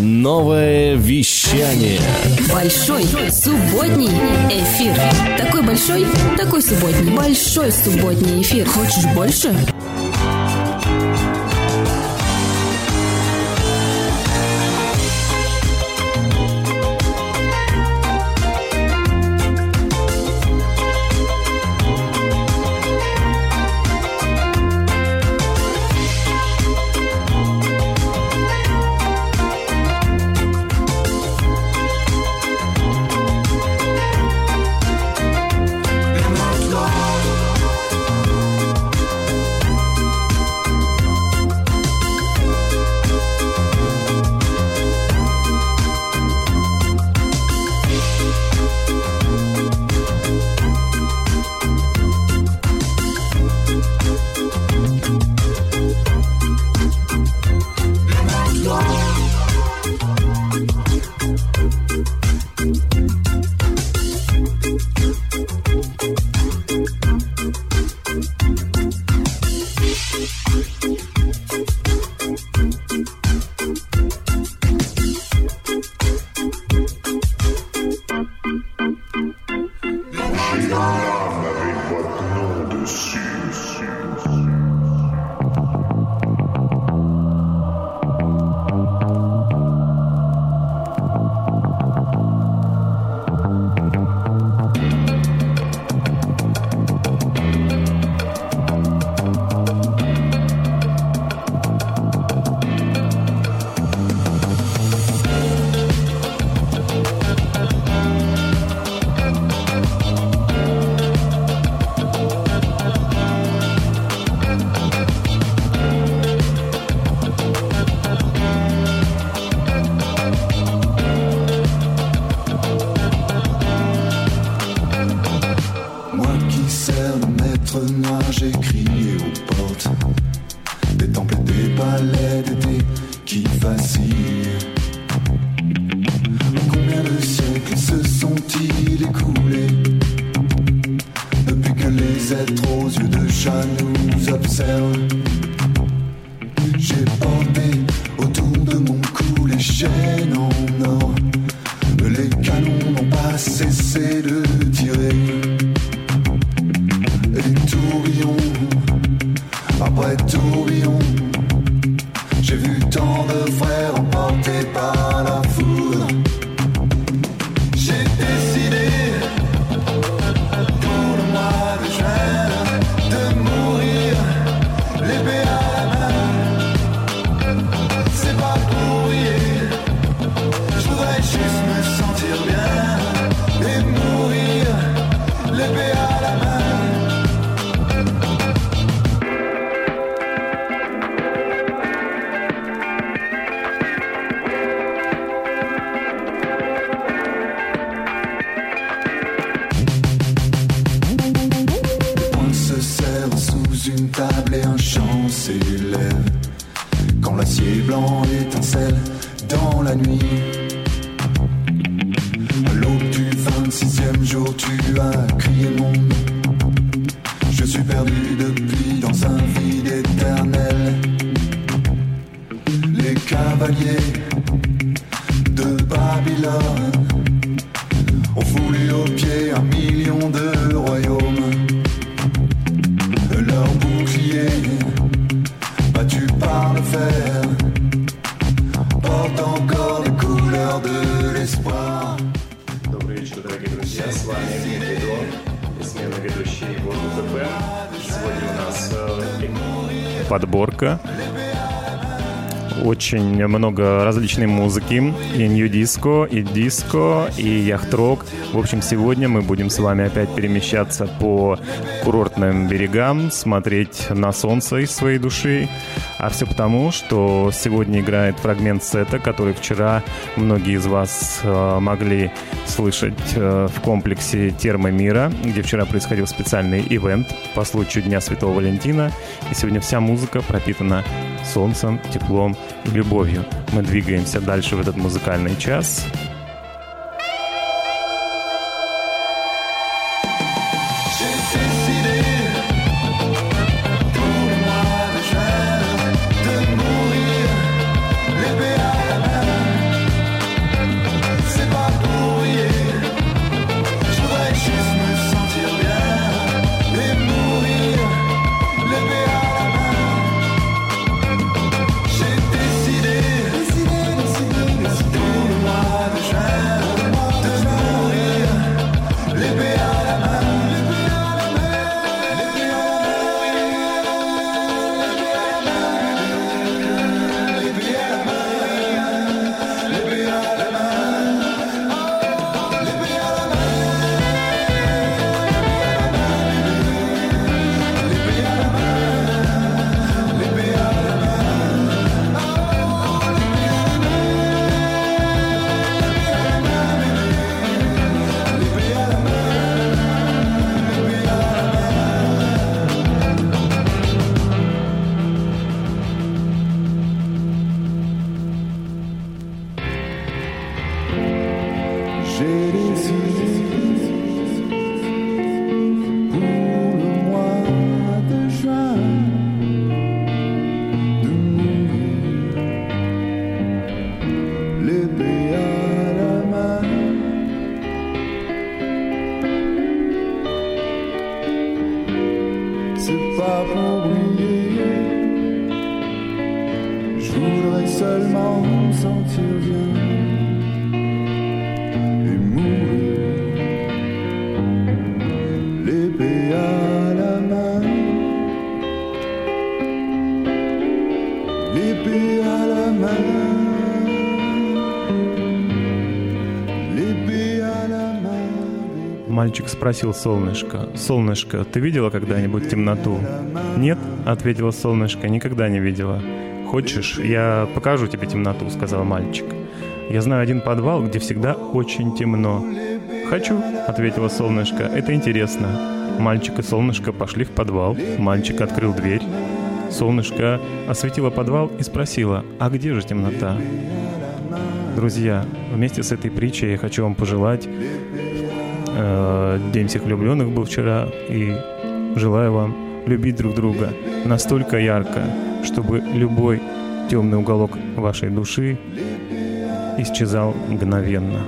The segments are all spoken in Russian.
Новое вещание. Большой субботний эфир. Такой большой, такой субботний. Большой субботний эфир. Хочешь больше? la nuit. Очень много различной музыки, и нью-диско, и диско, и яхт-рок. В общем, сегодня мы будем с вами опять перемещаться по курортным берегам, смотреть на солнце из своей души, а все потому, что сегодня играет фрагмент сета, который вчера многие из вас э, могли слышать э, в комплексе Термомира, где вчера происходил специальный ивент по случаю Дня Святого Валентина. И сегодня вся музыка пропитана солнцем, теплом и любовью. Мы двигаемся дальше в этот музыкальный час. Мальчик спросил солнышко, «Солнышко, ты видела когда-нибудь темноту?» «Нет», — ответила солнышко, — «никогда не видела». «Хочешь, я покажу тебе темноту», — сказал мальчик. «Я знаю один подвал, где всегда очень темно». «Хочу», — ответила солнышко, — «это интересно». Мальчик и солнышко пошли в подвал. Мальчик открыл дверь. Солнышко осветило подвал и спросило, «А где же темнота?» Друзья, вместе с этой притчей я хочу вам пожелать День всех влюбленных был вчера, и желаю вам любить друг друга настолько ярко, чтобы любой темный уголок вашей души исчезал мгновенно.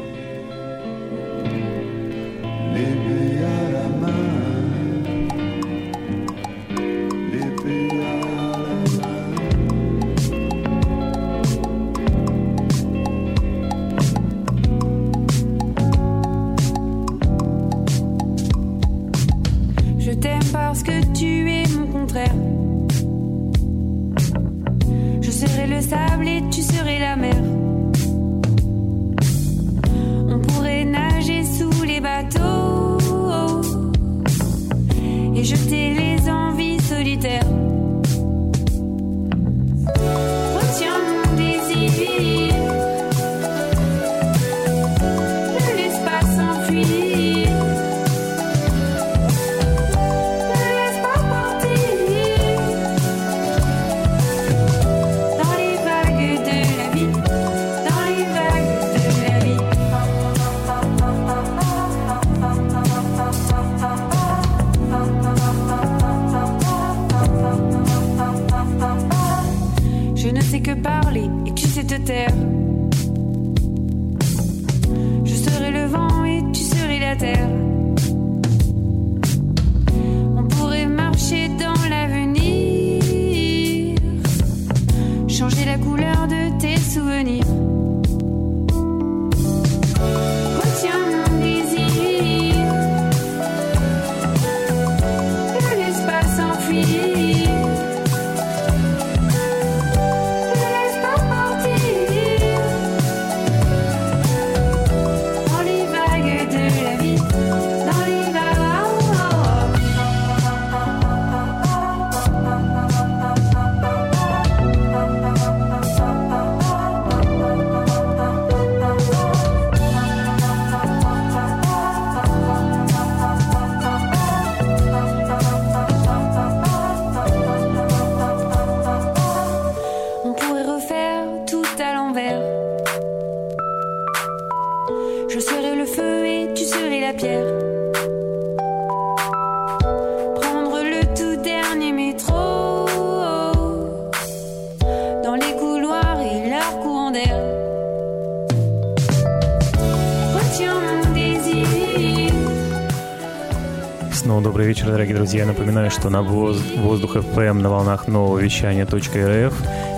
Вечер, дорогие друзья. Напоминаю, что на воздух FM на волнах нового вещания .рф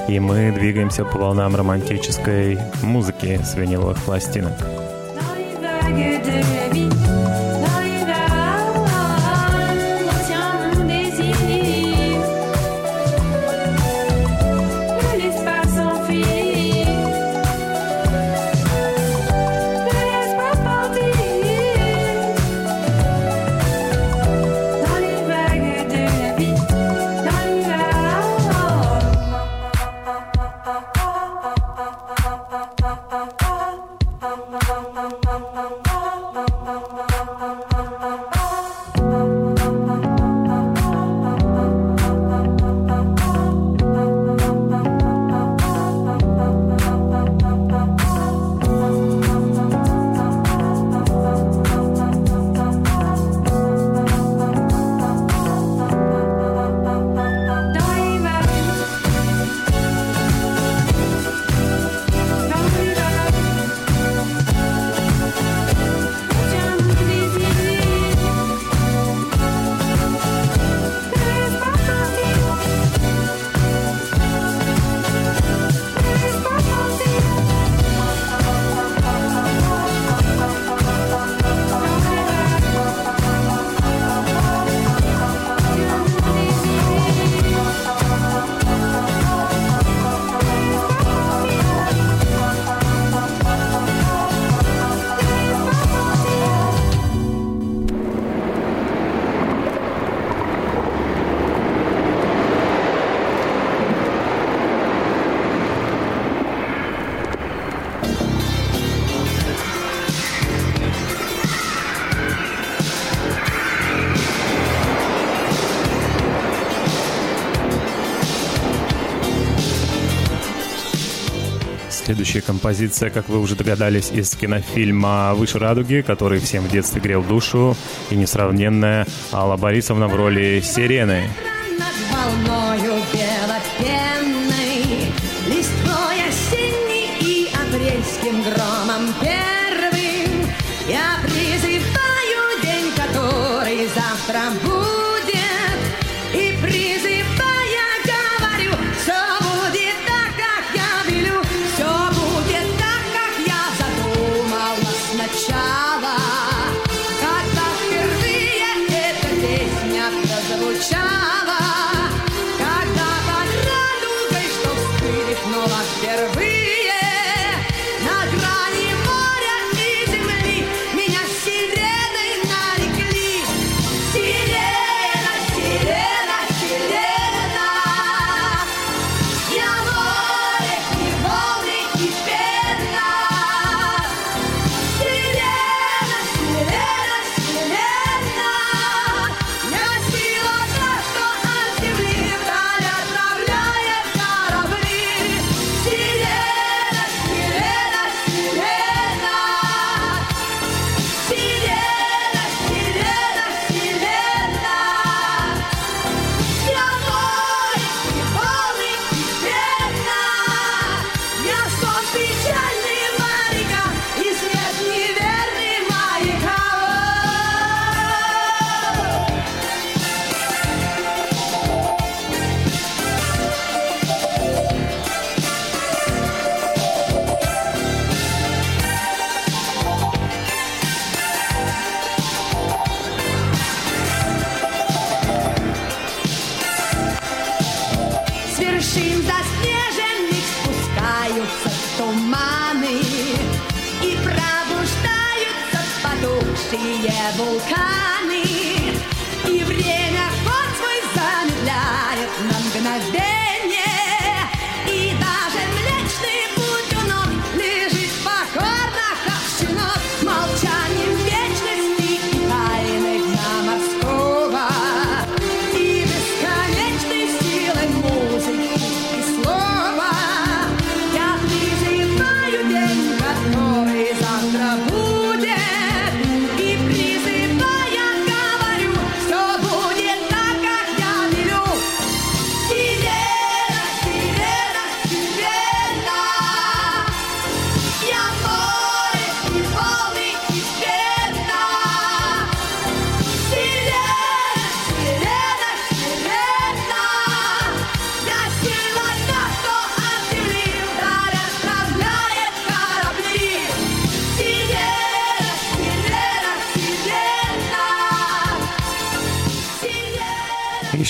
и мы двигаемся по волнам романтической музыки с виниловых пластинок. Следующая композиция, как вы уже догадались, из кинофильма «Выше радуги», который всем в детстве грел душу, и несравненная Алла Борисовна в роли Сирены.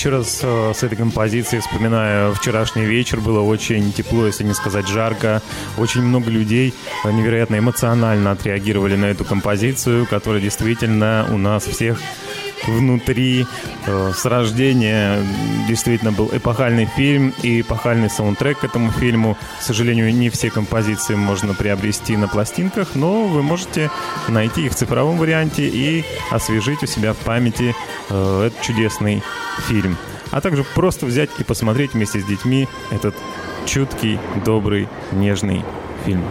Еще раз э, с этой композицией вспоминаю вчерашний вечер. Было очень тепло, если не сказать жарко. Очень много людей невероятно эмоционально отреагировали на эту композицию, которая действительно у нас всех внутри э, с рождения действительно был эпохальный фильм и эпохальный саундтрек к этому фильму. К сожалению, не все композиции можно приобрести на пластинках, но вы можете найти их в цифровом варианте и освежить у себя в памяти э, этот чудесный фильм. А также просто взять и посмотреть вместе с детьми этот чуткий, добрый, нежный фильм.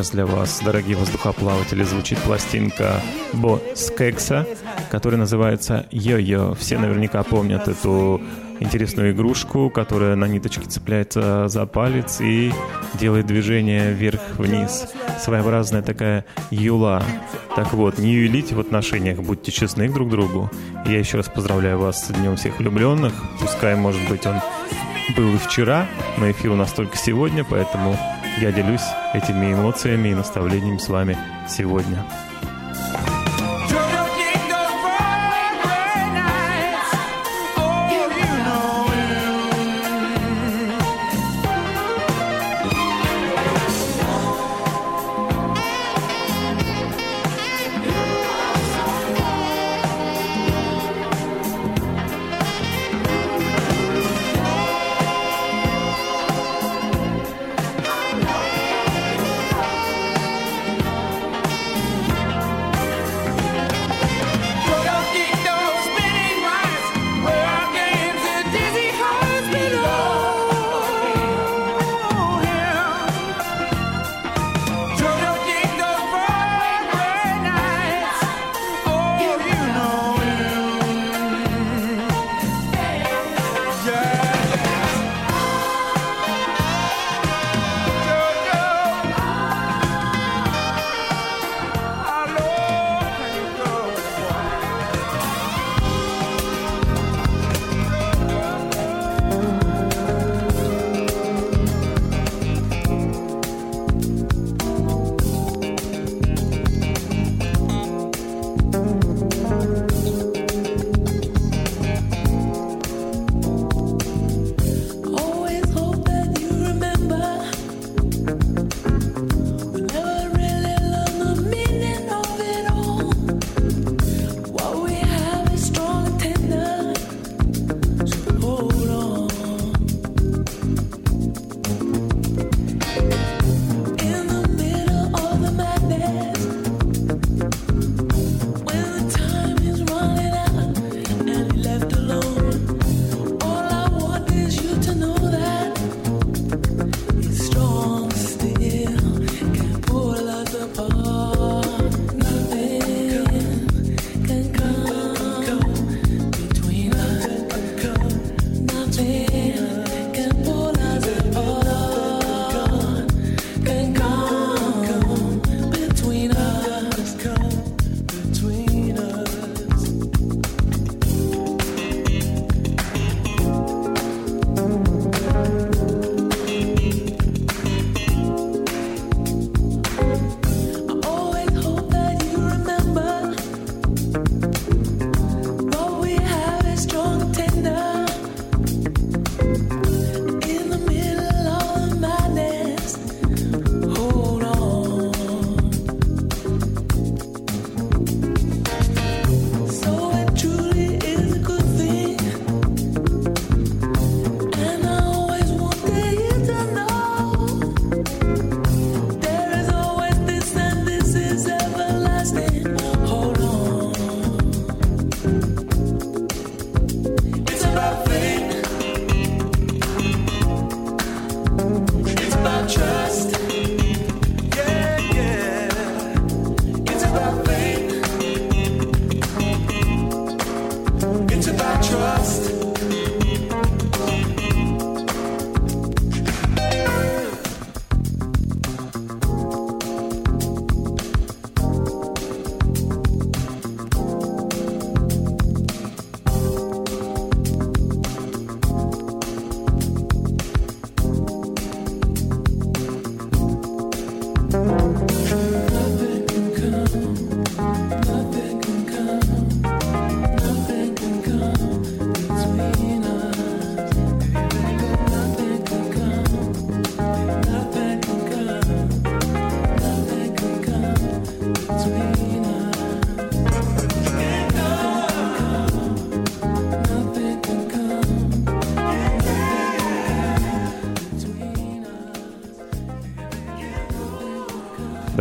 Сейчас для вас, дорогие воздухоплаватели, звучит пластинка Бо Скекса, которая называется Йо-Йо. Все наверняка помнят эту интересную игрушку, которая на ниточке цепляется за палец и делает движение вверх-вниз. Своеобразная такая юла. Так вот, не юлите в отношениях, будьте честны друг к другу. Я еще раз поздравляю вас с Днем всех влюбленных. Пускай, может быть, он был и вчера, но эфир у нас только сегодня, поэтому я делюсь этими эмоциями и наставлениями с вами сегодня.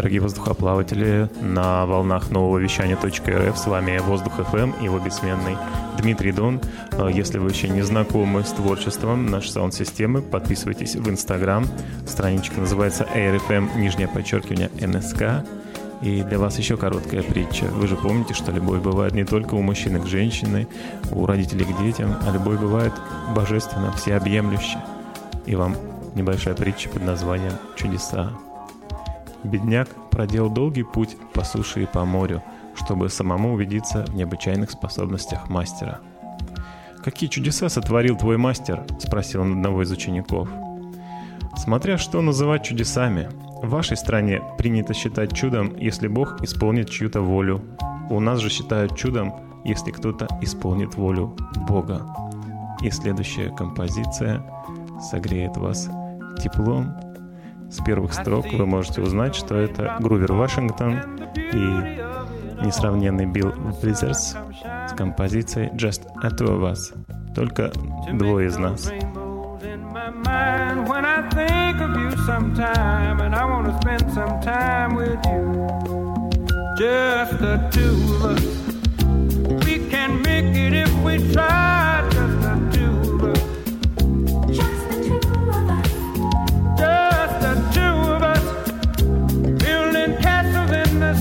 Дорогие воздухоплаватели, на волнах нового вещания .рф. С вами Воздух ФМ и его бессменный Дмитрий Дон. Э, если вы еще не знакомы с творчеством нашей саунд-системы, подписывайтесь в Инстаграм. Страничка называется AirFM, нижнее подчеркивание, НСК. И для вас еще короткая притча. Вы же помните, что любовь бывает не только у мужчины к женщине, у родителей к детям, а любовь бывает божественно, всеобъемлюще. И вам небольшая притча под названием «Чудеса». Бедняк проделал долгий путь по суше и по морю, чтобы самому убедиться в необычайных способностях мастера. «Какие чудеса сотворил твой мастер?» – спросил он одного из учеников. «Смотря что называть чудесами. В вашей стране принято считать чудом, если Бог исполнит чью-то волю. У нас же считают чудом, если кто-то исполнит волю Бога. И следующая композиция согреет вас теплом с первых строк вы можете узнать, что это Грувер Вашингтон и несравненный Билл Близерс с композицией Just a Two of Us. Только двое из нас. Just the two of us. We can make it if we try.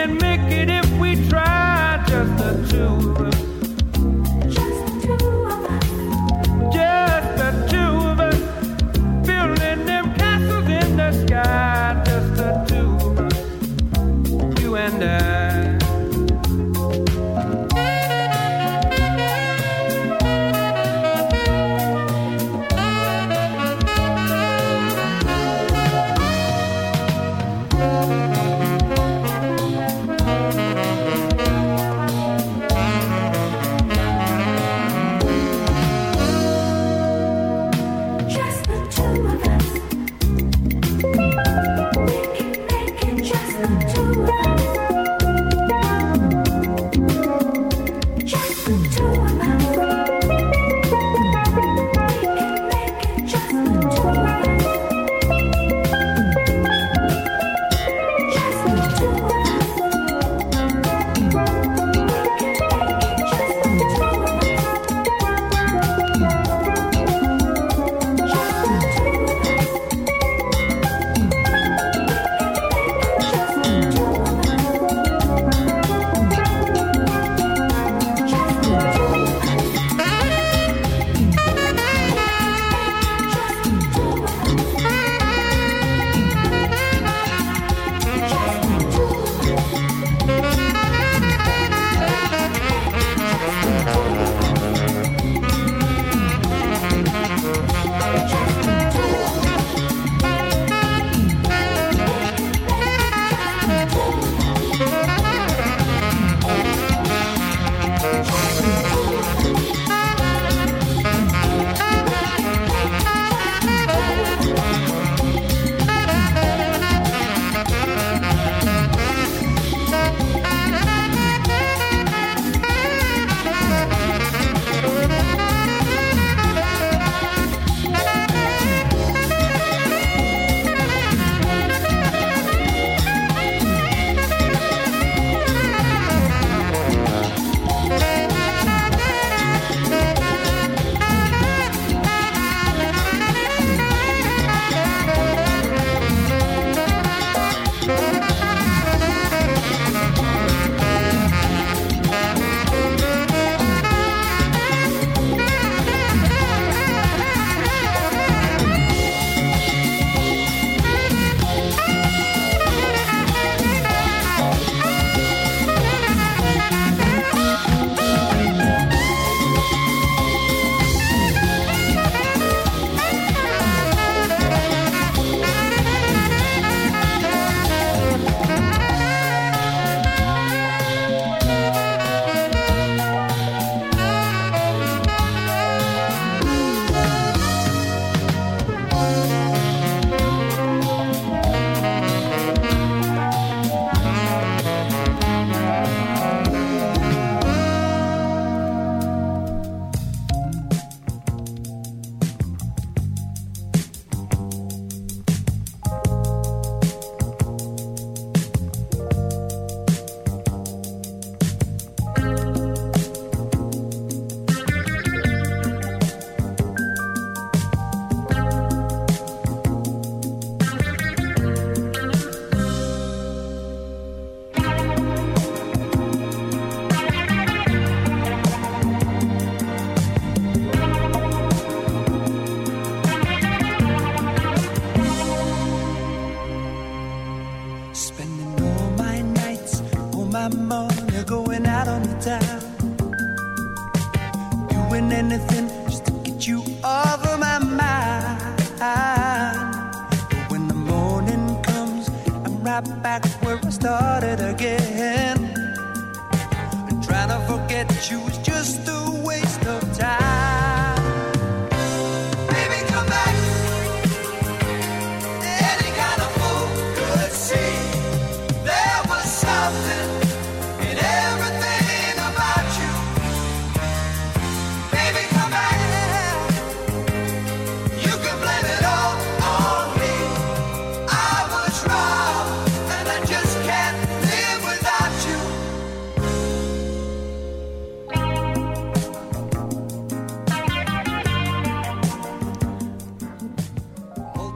Can make it if we try, just the two of us.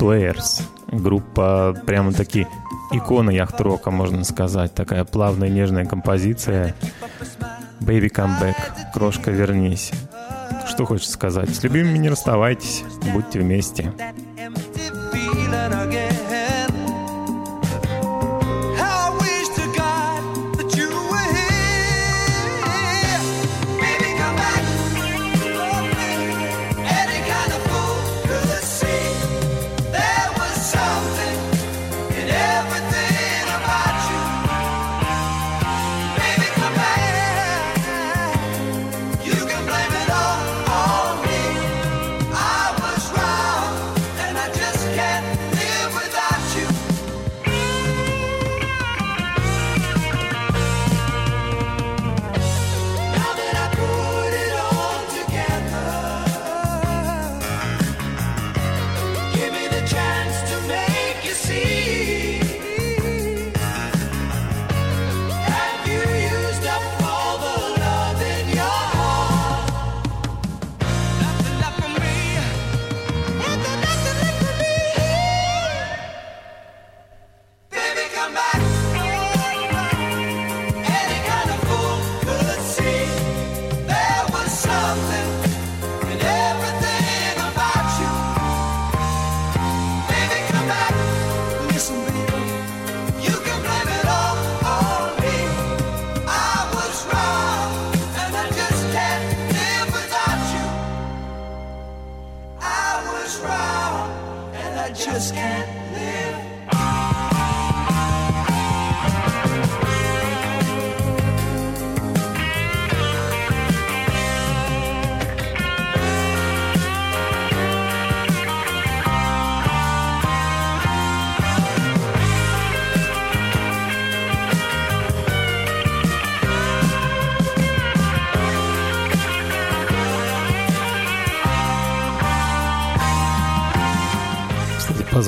Players. Группа прямо таки икона яхт-рока, можно сказать. Такая плавная, нежная композиция. Baby Come Back, крошка, вернись. Что хочешь сказать? С любимыми не расставайтесь, будьте вместе.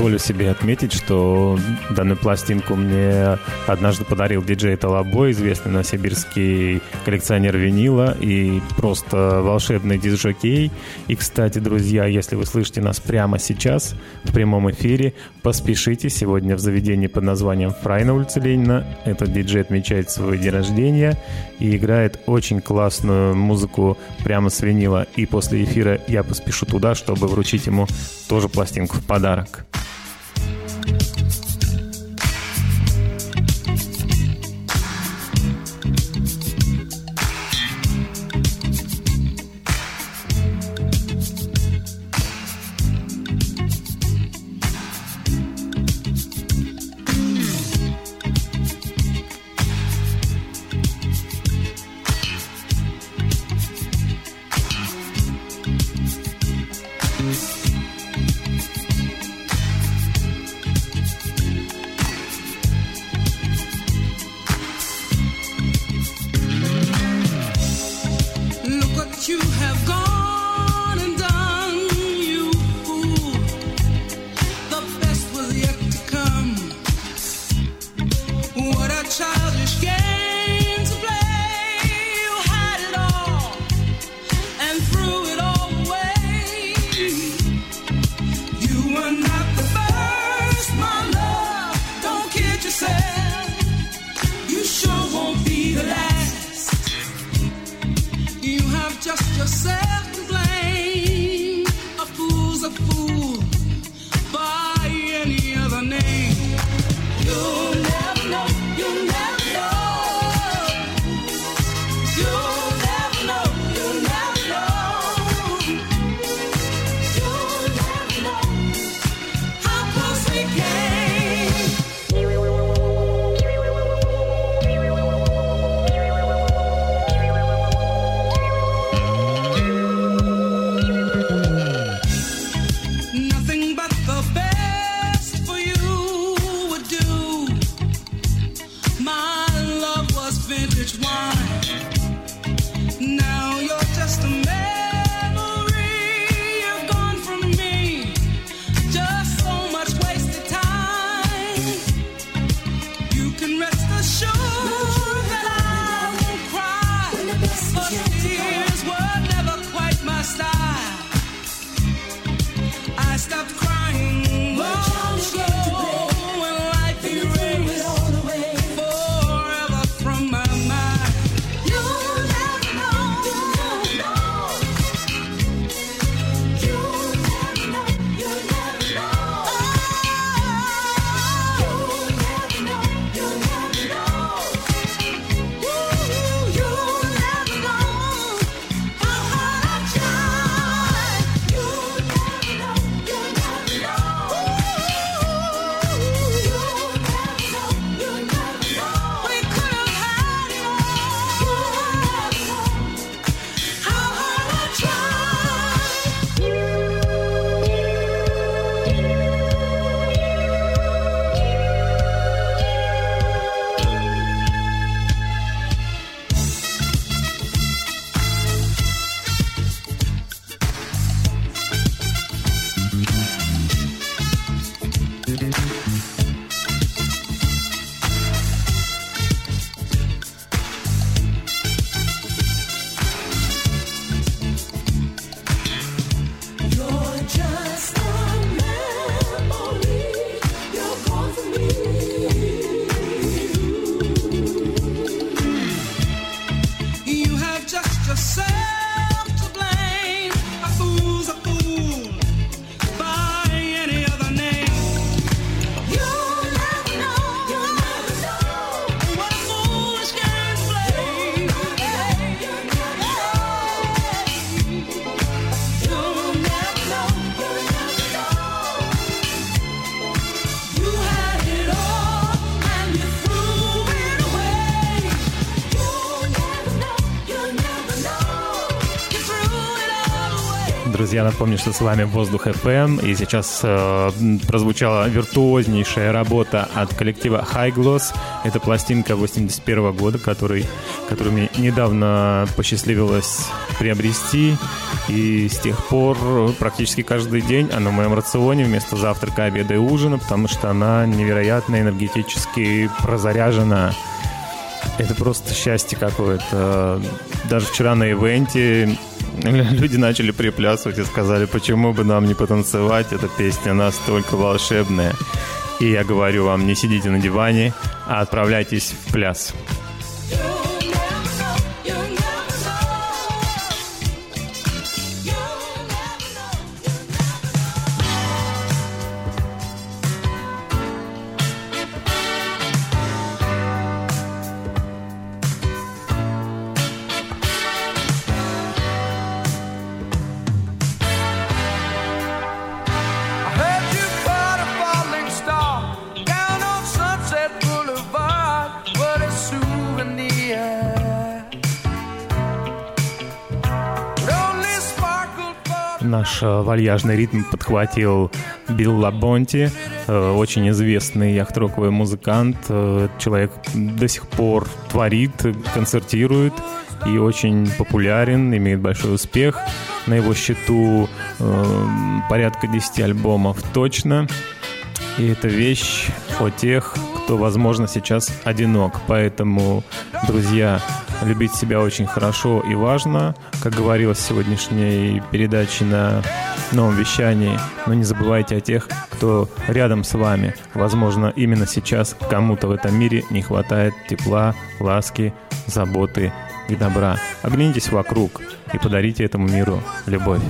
позволю себе отметить, что данную пластинку мне однажды подарил диджей Талабой, известный на сибирский коллекционер винила и просто волшебный диджокей. И, кстати, друзья, если вы слышите нас прямо сейчас в прямом эфире, поспешите. Сегодня в заведении под названием «Фрай» на улице Ленина. Этот диджей отмечает свой день рождения и играет очень классную музыку прямо с винила. И после эфира я поспешу туда, чтобы вручить ему тоже пластинку в подарок. Напомню, что с вами Воздух FM, и сейчас э, прозвучала виртуознейшая работа от коллектива High Gloss. Это пластинка 81 года, который, которую мне недавно посчастливилось приобрести, и с тех пор практически каждый день она в моем рационе вместо завтрака, обеда и ужина, потому что она невероятно энергетически прозаряжена. Это просто счастье какое-то. Даже вчера на ивенте люди начали приплясывать и сказали, почему бы нам не потанцевать, эта песня настолько волшебная. И я говорю вам, не сидите на диване, а отправляйтесь в пляс. Наш э, вальяжный ритм подхватил Билл Лабонти, э, очень известный яхтроковый музыкант. Э, Человек до сих пор творит, концертирует и очень популярен, имеет большой успех. На его счету порядка 10 альбомов точно. И это вещь о тех, кто, возможно, сейчас одинок. Поэтому, друзья, любить себя очень хорошо и важно, как говорилось в сегодняшней передаче на новом вещании. Но не забывайте о тех, кто рядом с вами. Возможно, именно сейчас кому-то в этом мире не хватает тепла, ласки, заботы и добра. Оглянитесь вокруг и подарите этому миру любовь.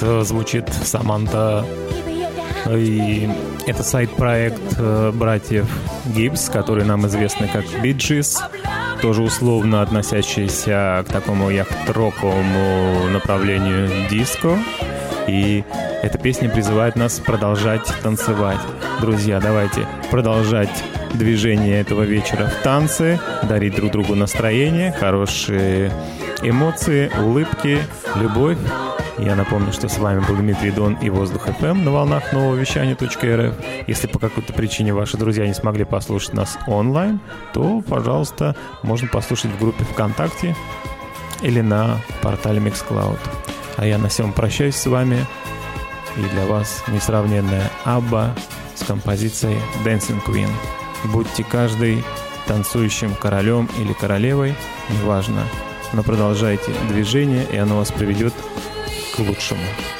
Звучит Саманта И это сайт-проект э, братьев Гибс, которые нам известны как Биджис, тоже условно относящийся к такому яхт-роковому направлению диско. И эта песня призывает нас продолжать танцевать. Друзья, давайте продолжать движение этого вечера в танце, дарить друг другу настроение, хорошие эмоции, улыбки, любовь. Я напомню, что с вами был Дмитрий Дон и Воздух ФМ на волнах нового вещания.рф. Если по какой-то причине ваши друзья не смогли послушать нас онлайн, то, пожалуйста, можно послушать в группе ВКонтакте или на портале Mixcloud. А я на всем прощаюсь с вами. И для вас несравненная Абба с композицией Dancing Queen. Будьте каждый танцующим королем или королевой, неважно, но продолжайте движение, и оно вас приведет к лучшему.